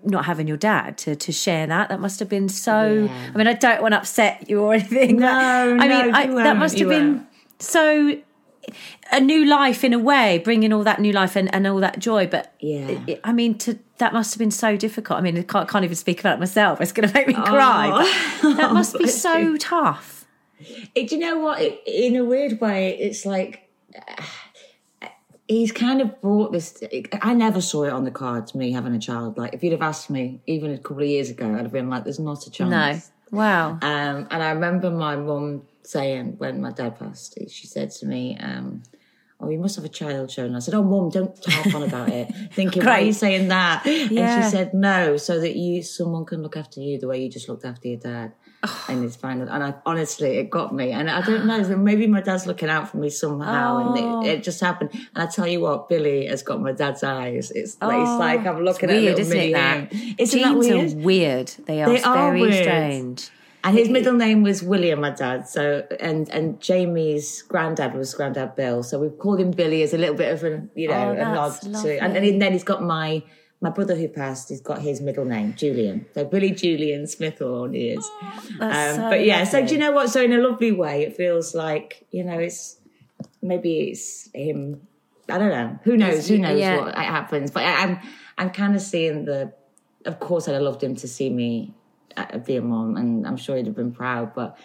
not having your dad to, to share that. That must have been so. Yeah. I mean, I don't want to upset you or anything. No, I no, mean, I, that must have been won't. so a new life in a way, bringing all that new life and, and all that joy. But Yeah. it- I mean, to that must have been so difficult. I mean, I can't, can't even speak about it myself. It's going to make me cry. That must be so tough. It, do you know what? It, in a weird way, it's like uh, he's kind of brought this. I never saw it on the cards. Me having a child. Like if you'd have asked me even a couple of years ago, I'd have been like, "There's not a chance." No, wow. Um, and I remember my mum saying when my dad passed, she said to me, um, "Oh, you must have a child show." And I said, "Oh, mum, don't talk on about it." Thinking, "Why are you saying that?" And she said, "No, so that you someone can look after you the way you just looked after your dad." and it's fine. And I honestly, it got me. And I don't know, maybe my dad's looking out for me somehow, Oh. and it, oh. it just happened. And I tell you what, Billy has got my dad's eyes. It's, like it's Oh, like I'm looking it's at a little isn't mini it? That. Isn't that weird? are weird. They are They are very weird. strange. And his middle name was William, my dad. So and and Jamie's granddad was Granddad Bill. So we've called him Billy as a little bit of a you know Oh, a nod that's to. lovely. And, and then he's got my my brother who passed. He's got his middle name Julian. So Billy Julian Smith-Horn is. So Um, but yeah, so do you know what? So in a lovely way, it feels like you know it's maybe it's him. I don't know. Who knows? Who knows yeah. what happens? But I, I'm I'm kind of seeing the. Of course, I'd have loved him to see me be a mom, and I'm sure he'd have been proud. But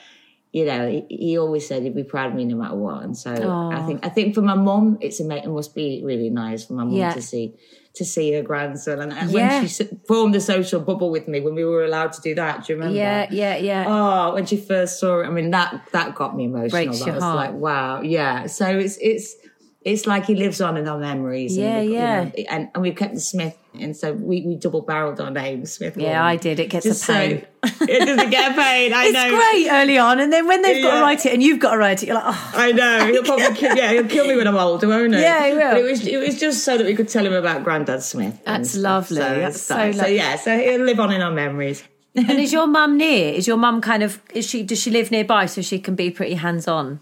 you know, he, he always said he'd be proud of me no matter what. And so I think I think for my mom, it's ama- it must be really nice for my mom Yeah. to see to see her grandson. And, and Yeah. when she formed the social bubble with me when we were allowed to do that, do you remember? Yeah, yeah, yeah. Oh, when she first saw it, I mean that that got me emotional. Breaks that was heart. like, wow, yeah. So it's it's it's like he lives on in our memories. Yeah, and, you yeah. know, and and we've kept the Smith, and so we, we double barreled our names, Smith. Yeah. I did. It gets a Just so- pain. it doesn't get a pain. I it's know. great early on, and then when they've got to write it and you've got to write it, you're like, oh, I know he'll probably kill, yeah he'll kill me when I'm older, won't he? Yeah, he will. But it was it was just so that we could tell him about Grandad Smith. That's lovely. So, That's so so lovely. yeah, so he'll live on in our memories. and is your mum near? Is your mum kind of is she does she live nearby so she can be pretty hands on?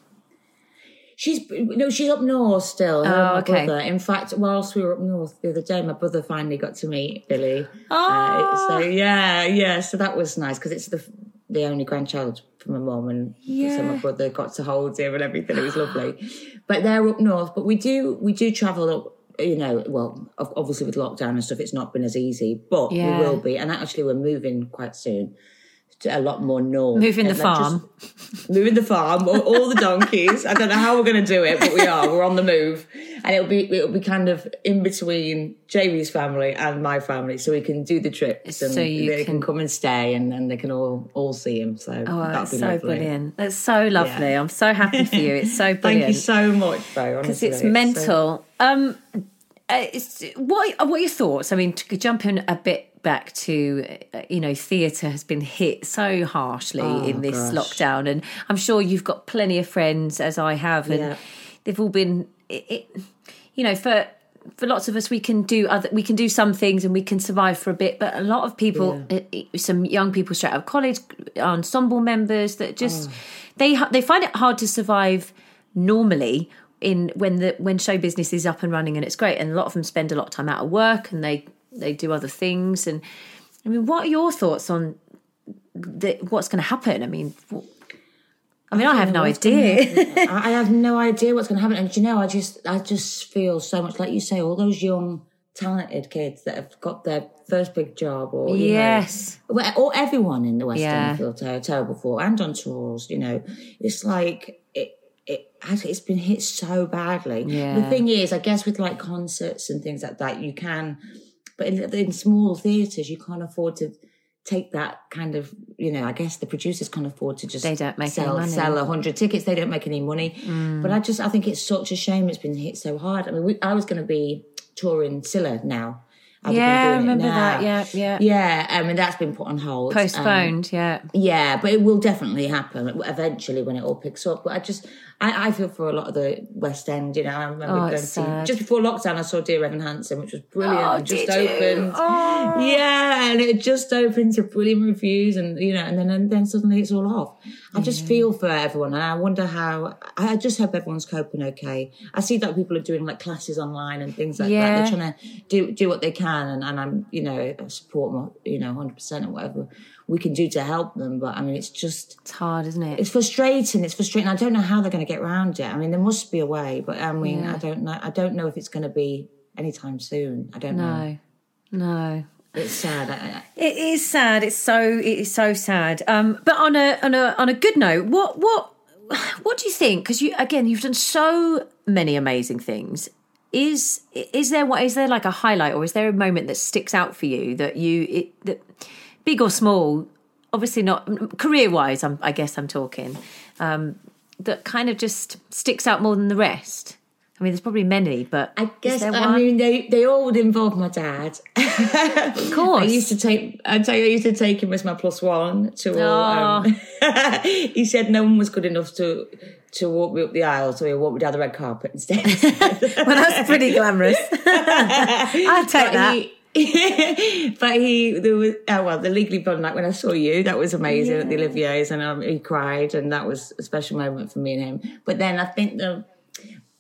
She's no, she's up north still. Oh, okay. brother. In fact, whilst we were up north the other day, my brother finally got to meet Billy. Oh. Uh, so yeah, yeah. So that was nice because it's the the only grandchild from my mum, and so my brother got to hold him and everything. It was lovely. But they're up north. But we do we do travel up. You know, well, obviously with lockdown and stuff, it's not been as easy, but Yeah. we will be. And actually, we're moving quite soon. To A lot more north. Moving the farm. moving the farm, all, all the donkeys. I don't know how we're going to do it, but we are. We're on the move, and it'll be it'll be kind of in between Jamie's family and my family, so we can do the trips and So they can... can- come and stay, and then they can all all see him. So Oh, that'll that's be so lovely. brilliant. That's so lovely. Yeah. I'm so happy for you. It's so brilliant. Thank you so much, though. because it's so- mental. Um, uh, it's, what what are your thoughts? I mean, to jump in a bit back to, uh, you know, theatre has been hit so harshly Oh, in this gosh. lockdown. And I'm sure you've got plenty of friends, as I have, and Yeah. they've all been, it, it, you know, for. For lots of us, we can do other, we can do some things and we can survive for a bit. But a lot of people, uh, some young people straight out of college, ensemble members that Oh. just they they find it hard to survive normally in when the when show business is up and running and it's great and a lot of them spend a lot of time out of work and they they do other things and i mean what are your thoughts on the, what's going to happen i mean i mean i, have no idea I I have no idea what's going to happen. And you know, I just, I just feel so much like you say, all those young, talented kids that have got their first big job, or yes know, or everyone in the West Yeah. End feel ter- terrible for, and on tours. You know, it's like it. It has, it's been hit so badly. Yeah. The thing is, I guess with like concerts and things like that, you can, but in, in small theatres, you can't afford to take that kind of, you know, I guess the producers can't afford to just They don't make sell money. Mm. sell a hundred tickets. They don't make any money. But I just I think it's such a shame it's been hit so hard. I mean, we, I was going to be touring Scylla now. Yeah i remember that yeah yeah Yeah, I mean that's been put on hold. Um, postponed yeah yeah, but it will definitely happen eventually when it all picks up. But I just, I, I feel for a lot of the West End. You know, I remember Oh, going to see just before lockdown. I saw Dear Evan Hansen, which was brilliant. Oh, it just opened. Oh. Yeah, and it just opened to brilliant reviews, and you know, and then and then suddenly it's all off. I just feel for everyone, and I wonder how. I just hope everyone's coping okay. I see that people are doing like classes online and things like Yeah. that. They're trying to do do what they can, and, and I'm you know I support them, you know, hundred percent or whatever we can do to help them. But I mean, it's just it's hard isn't it it's frustrating. It's frustrating. I don't know how they're going to get around it. I mean, there must be a way, but I mean, Yeah. I don't know. I don't know if it's going to be anytime soon. I don't know. no no It's sad. It is sad. It's so it is so sad. Um, but on a on a on a good note, what what what do you think? Because you again, you've done so many amazing things. Is is there what is there like a highlight, or is there a moment that sticks out for you that you it, that big or small? Obviously not career wise. I guess I'm talking um, that kind of just sticks out more than the rest. I mean, there's probably many, but I guess. I mean, they they all would involve my dad. of course, I used to take. I tell you, I used to take him as my plus one to all. Um, he said no one was good enough to to walk me up the aisle, so he walked me down the red carpet instead. well, that's pretty glamorous. I'll take that. He, but he, there was, oh well, the Legally Blonde night when I saw you, that was amazing at the Olivier's, and um, he cried, and that was a special moment for me and him. But then I think the,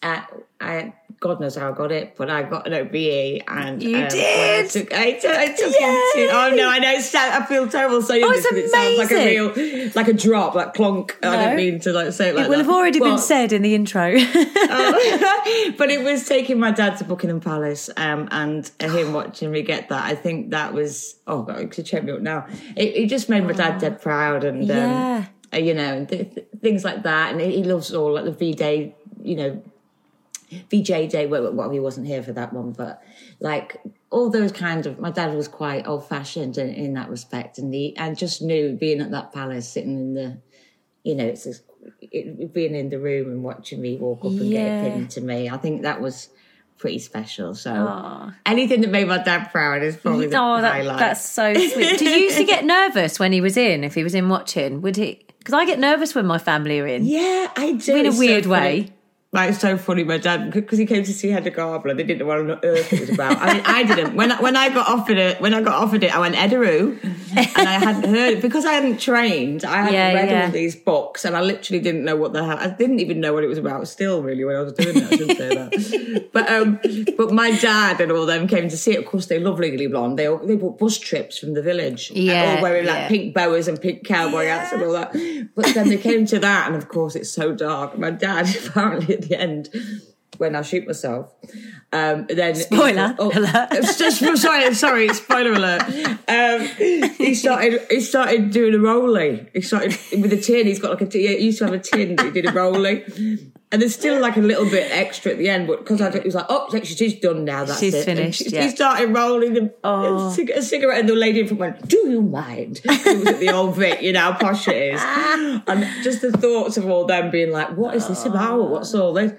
uh, I, God knows how I got it, but I got an OBE, and You um, did? I took, I took, I him to. Oh no, I know. I feel terrible saying Oh, this, it sounds like a real, like a drop, like clonk. I No. don't mean to like say it like It will that. have already been said in the intro. but it was taking my dad to Buckingham Palace um, and him watching me get that. I think that was oh god, it could check me up now. It, it just made my dad dead proud, and um, Yeah. uh, you know th- th- things like that. And he loves all like the V Day, you know, VJ Day. Well, well, he wasn't here for that one, but like all those kind of. My dad was quite old fashioned in, in that respect, and he and just knew being at that palace, sitting in the, you know, it's just, it, being in the room and watching me walk up and Yeah. get a pin to me. I think that was pretty special. So Aw. anything that made my dad proud is probably the oh, that, highlight. that's so sweet. Did you used to get nervous when he was in? If he was in watching, would he? Because I get nervous when my family are in. yeah, I do. In a so weird funny. way. Like it's so funny, my dad because he came to see Hedda Gabler. They didn't know what on earth it was about. I mean, I didn't. When I, when I got offered it, when I got offered it, I went Edaroo, and I hadn't heard it because I hadn't trained. I hadn't Yeah, read yeah. all these books, and I literally didn't know what the hell. I didn't even know what it was about. Still, really, when I was doing it, I shouldn't say that. But um, but my dad and all them came to see it. Of course, they love Legally Blonde. They all, they bought bus trips from the village, Yeah, all wearing like yeah. pink boas and pink cowboy hats and all that. But then they came to that, and of course, it's so dark. My dad apparently the end, when I shoot myself, um, then Spoiler oh, alert. it's just sorry, sorry, spoiler alert. Um, he started, he started doing a rolling. He started with a tin. He's got like a tin. He used to have a tin. But he did a rolling. And there's still like a little bit extra at the end, but because I it was like, oh, actually she's done now. That's she's it. finished. She, yeah. he started rolling a, Oh. a, a cigarette, and the lady in front went, "Do you mind?" it was at the old Vic, you know how posh it is, and just the thoughts of all them being like, "What is this about? Oh. What's all this?"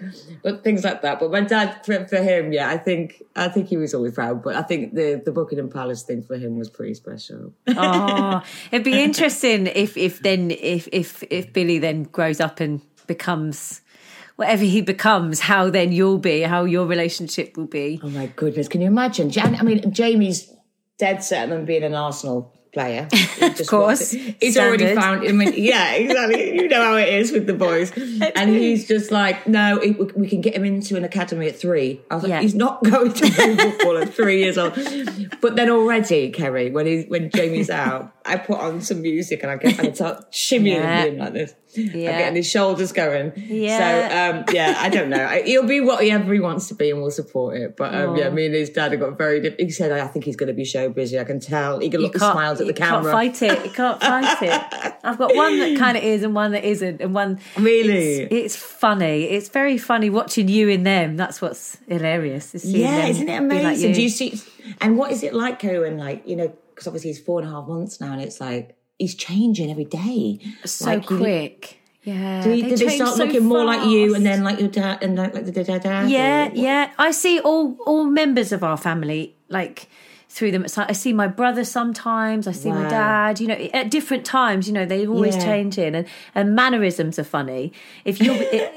But things like that. But my dad, for, for him, yeah, I think I think he was always proud. But I think the the Buckingham Palace thing for him was pretty special. oh, it'd be interesting if if then if if if Billy then grows up and becomes whatever he becomes, how then you'll be, how your relationship will be. Oh my goodness, can you imagine? Jan- I mean, Jamie's dead set on being an Arsenal player. of course. He's already found, I mean, yeah, exactly. you know how it is with the boys. And he's just like, no, it, we can get him into an academy at three. I was like, Yeah. he's not going to play football at three years old. But then already, Kerry, when he, when Jamie's out, I put on some music and I get, and I start shimmying Yeah. him like this. Yeah. I'm getting his shoulders going. Yeah. So, um, yeah, I don't know. He'll be whatever he wants to be and we'll support it. But um, yeah, me and his dad have got very different. He said, I think he's going to be show busy. I can tell. He can look smiles at the camera. can't fight it. You can't fight it. I've got one that kind of is and one that isn't, and one. Really? It's, it's funny. It's very funny watching you in them. That's what's hilarious. yeah, isn't it be like amazing? you. Do you see? And what is it like, Cohen? Like, you know, because obviously he's four and a half months now and it's like, he's changing every day. so Like, you- quick. Yeah. Do, you- do they start so looking more like you and then like your dad and like, like the dad? dad Yeah, yeah. I see all all members of our family like through them. It's like I see my brother sometimes. I see my dad. You know, at different times. You know, they're always Yeah. changing, and and mannerisms are funny. If you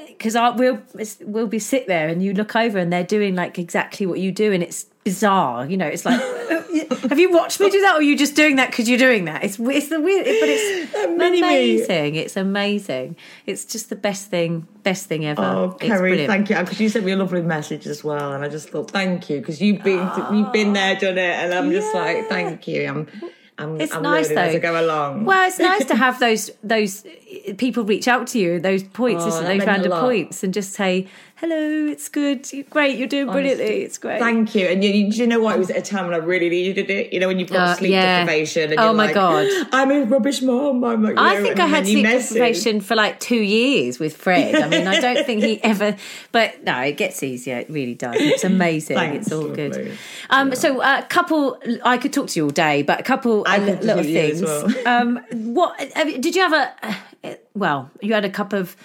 because we'll we'll be sit there and you look over and they're doing like exactly what you do, and it's bizarre. You know, it's like. Uh, have you watched me do that, or are you just doing that because you're doing that? It's it's the weird, but it's mini me. amazing. It's amazing. It's just the best thing, best thing ever. Oh, It's Kerry, brilliant. thank you. Because you sent me a lovely message as well, and I just thought thank you because you've been you've been there, done it, and I'm just like thank you. I'm I'm, It's I'm nice as though. I go along. Well, it's nice to have those those people reach out to you, those points, Oh, those random points, and just say hello. It's good, great, you're doing brilliantly. Honestly, It's great. Thank you. And you, you, do you know what? It was at a time when I really needed it. You know, when you've got Uh, sleep yeah. deprivation. And Oh my like, God. I'm a rubbish mom. I'm like, I know, think I had sleep message. deprivation for like two years with Fred. I mean, I don't think he ever, but no, it gets easier. It really does. It's amazing. Thanks, it's all lovely. good. Um, So, a couple, I could talk to you all day, but a couple I uh, little talk to as things. well. um, what did you have a? uh, Well, you had a cup of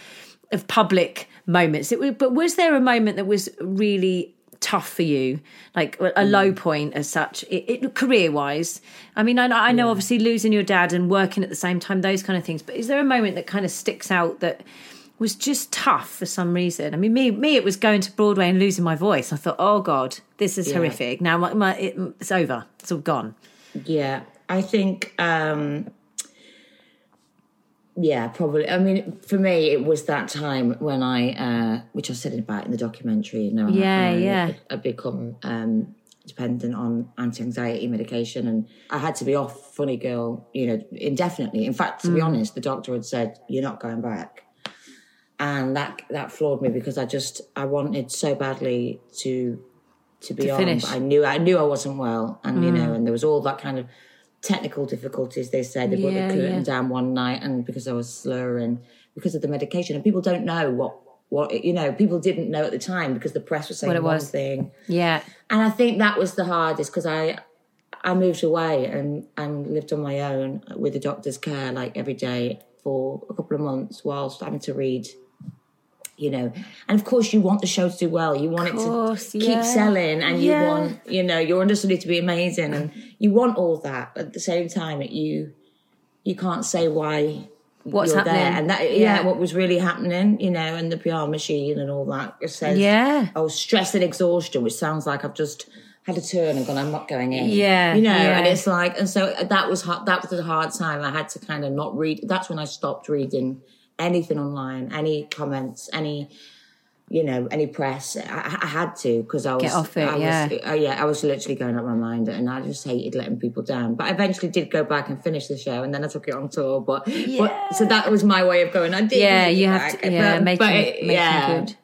of public moments. It, but was there a moment that was really tough for you, like a Mm. low point as such, it, it, career wise? I mean, I, know- I know obviously losing your dad and working at the same time, those kind of things. But is there a moment that kind of sticks out that? Was just tough for some reason. I mean, me, me, it was going to Broadway and losing my voice. I thought, oh god, this is Yeah. horrific. Now my, my it, it's over. It's all gone. Yeah, I think. um Yeah, probably. I mean, for me, it was that time when I, uh which I said about in the documentary. You know, Yeah, I, yeah. I become um dependent on anti-anxiety medication, and I had to be off Funny Girl, you know, indefinitely. In fact, to be honest, the doctor had said you're not going back, and that that floored me because I just I wanted so badly to to be To on. finish. I knew I knew I wasn't well, and you know, and there was all that kind of technical difficulties. They said they put Yeah, the curtain yeah. down one night, and because I was slurring because of the medication, and people don't know what what you know. People didn't know at the time because the press was saying What it one was. thing, Yeah, and I think that was the hardest because I I moved away and and lived on my own with the doctor's care like every day for a couple of months whilst having to read. You know, and of course, you want the show to do well. You want course, it to yeah. keep selling, and you want, you know, your understudy to be amazing, and you want all that. But at the same time, it, you you can't say why What's you're there, happening. and that yeah, Yeah. what was really happening, you know, and the PR machine and all that. It says Yeah. oh, stress and exhaustion, which sounds like I've just had a turn and gone, I'm not going in. Yeah, You know, yeah. and it's like, and so that was hard, that was a hard time. I had to kind of not read. That's when I stopped reading anything online, any comments, any, you know, any press. I, I had to because I was, Get off it, I was, yeah. uh, yeah, I was literally going up my mind and I just hated letting people down. But I eventually did go back and finish the show and then I took it on tour. But, but so that was my way of going, I did. yeah. You have back. to, yeah, But- making but it, it- making yeah good.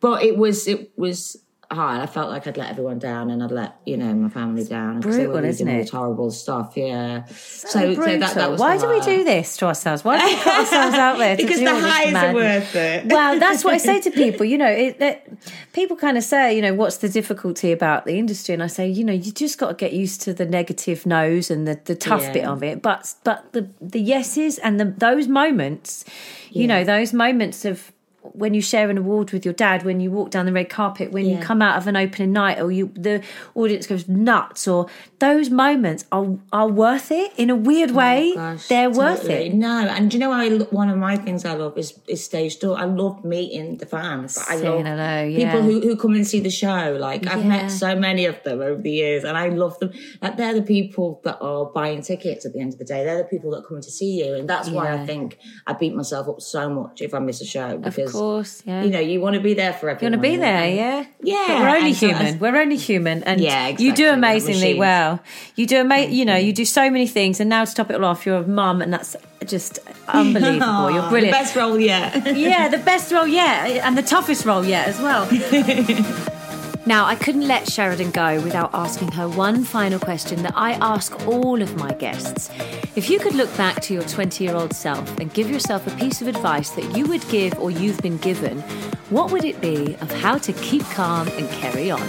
but it was it was hard. I felt like I'd let everyone down and I'd let, you know, my family down. Brutal, isn't it? horrible stuff, yeah. So, so, so that, that Why do we do this to ourselves? Why do we put ourselves out there? because the highs are worth it. well, that's what I say to people. You know, it, it, people kind of say, you know, what's the difficulty about the industry? And I say, you know, you just got to get used to the negative no's and the, the tough yeah. bit of it. But but the the yeses and the, those moments, you yeah. know, those moments of when you share an award with your dad, when you walk down the red carpet, when yeah. you come out of an opening night, or you the audience goes nuts, or those moments are are worth it in a weird oh way. Oh gosh, they're totally. worth it. No, and you know, I one of my things I love is is stage door. I love meeting the fans. I love hello, yeah. people who who come and see the show. Like I've yeah. met so many of them over the years, and I love them. Like they're the people that are buying tickets at the end of the day. They're the people that come to see you, and that's why I think I beat myself up so much if I miss a show because course, yeah. You know, you want to be there for everyone. You want to be there, yeah. Yeah. But we're only human. we're only human, and yeah, exactly. you do amazingly well. You do ama- You know, you do so many things, and now to top it all off, you're a mum, and that's just unbelievable. You're brilliant. The best role yet. yeah, the best role yet, and the toughest role yet as well. Now, I couldn't let Sheridan go without asking her one final question that I ask all of my guests. If you could look back to your 20 year old self and give yourself a piece of advice that you would give or you've been given, what would it be of how to keep calm and carry on?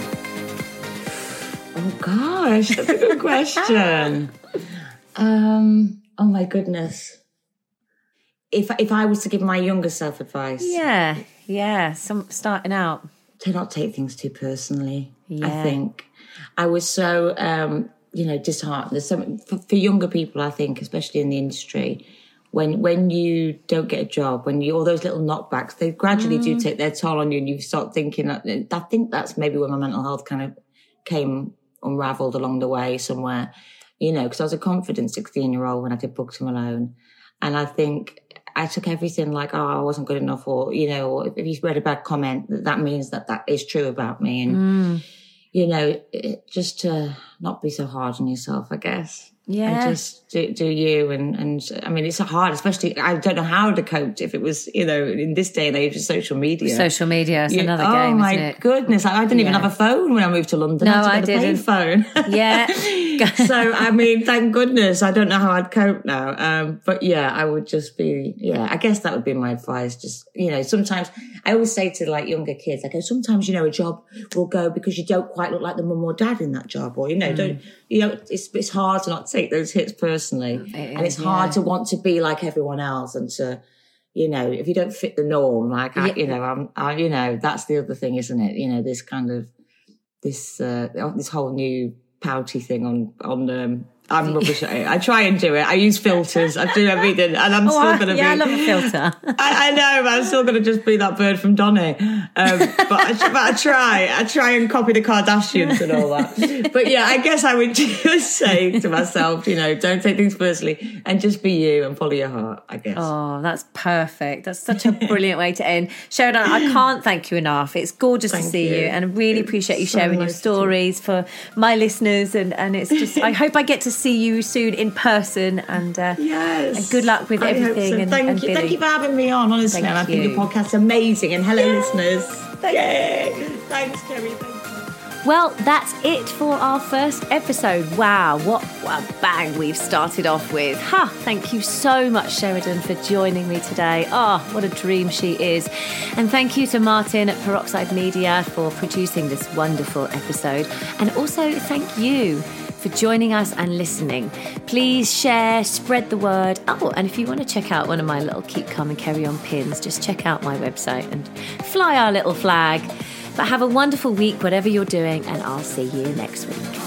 Oh, gosh, that's a good question. um, oh, my goodness. If, if I was to give my younger self advice. Yeah, yeah, some starting out to not take things too personally. Yeah. I think I was so um, you know disheartened. There's some for, for, younger people, I think, especially in the industry, when when you don't get a job, when you all those little knockbacks, they gradually mm. do take their toll on you, and you start thinking. That, I think that's maybe where my mental health kind of came unravelled along the way somewhere. You know, because I was a confident 16 year old when I did Bugsy Malone. And I think I took everything like, oh, I wasn't good enough, or you know, if you read a bad comment, that means that that is true about me, and mm. you know, it, just to not be so hard on yourself, I guess. Yeah. And just do, do you. And, and I mean, it's hard, especially, I don't know how to cope if it was, you know, in this day and age of social media. Social media is you, another oh game. Oh my goodness. I, I didn't yeah. even have a phone when I moved to London. No, I, I didn't. Have a phone. Yeah. so, I mean, thank goodness. I don't know how I'd cope now. Um, but yeah, I would just be, yeah, I guess that would be my advice. Just, you know, sometimes I always say to like younger kids, I go, sometimes, you know, a job will go because you don't quite look like the mum or dad in that job or, you know, mm. don't, you know, it's, it's hard to not take those hits personally. It and it's hard yeah. to want to be like everyone else and to, you know, if you don't fit the norm, like, I, you know, I'm, I, you know, that's the other thing, isn't it? You know, this kind of, this, uh, this whole new pouty thing on, on, um, I'm rubbish at it. I try and do it. I use filters. I do everything, and I'm oh, still going to yeah, be. Yeah, I love a filter. I, I, know, but I'm still going to just be that bird from Donny. Um, but, I, but I try. I try and copy the Kardashians and all that. But yeah, I guess I would just say to myself, you know, don't take things personally, and just be you and follow your heart. I guess. Oh, that's perfect. That's such a brilliant way to end, Sheridan. I can't thank you enough. It's gorgeous thank to see you. you, and I really appreciate you so sharing nice your stories for my listeners. And and it's just, I hope I get to see you soon in person. And uh, yes, and good luck with I everything. So. And, thank and you, thank you for having me on. Honestly, I think your podcast's amazing. And hello, Yay. listeners. Thank Yay. Thanks, Kerry. Well, that's it for our first episode. Wow, what a bang we've started off with. Ha! Huh, thank you so much, Sheridan, for joining me today. Oh, what a dream she is. And thank you to Martin at Peroxide Media for producing this wonderful episode. And also thank you for joining us and listening. Please share, spread the word. Oh, and if you want to check out one of my little Keep Calm and Carry On pins, just check out my website and fly our little flag. But have a wonderful week, whatever you're doing, and I'll see you next week.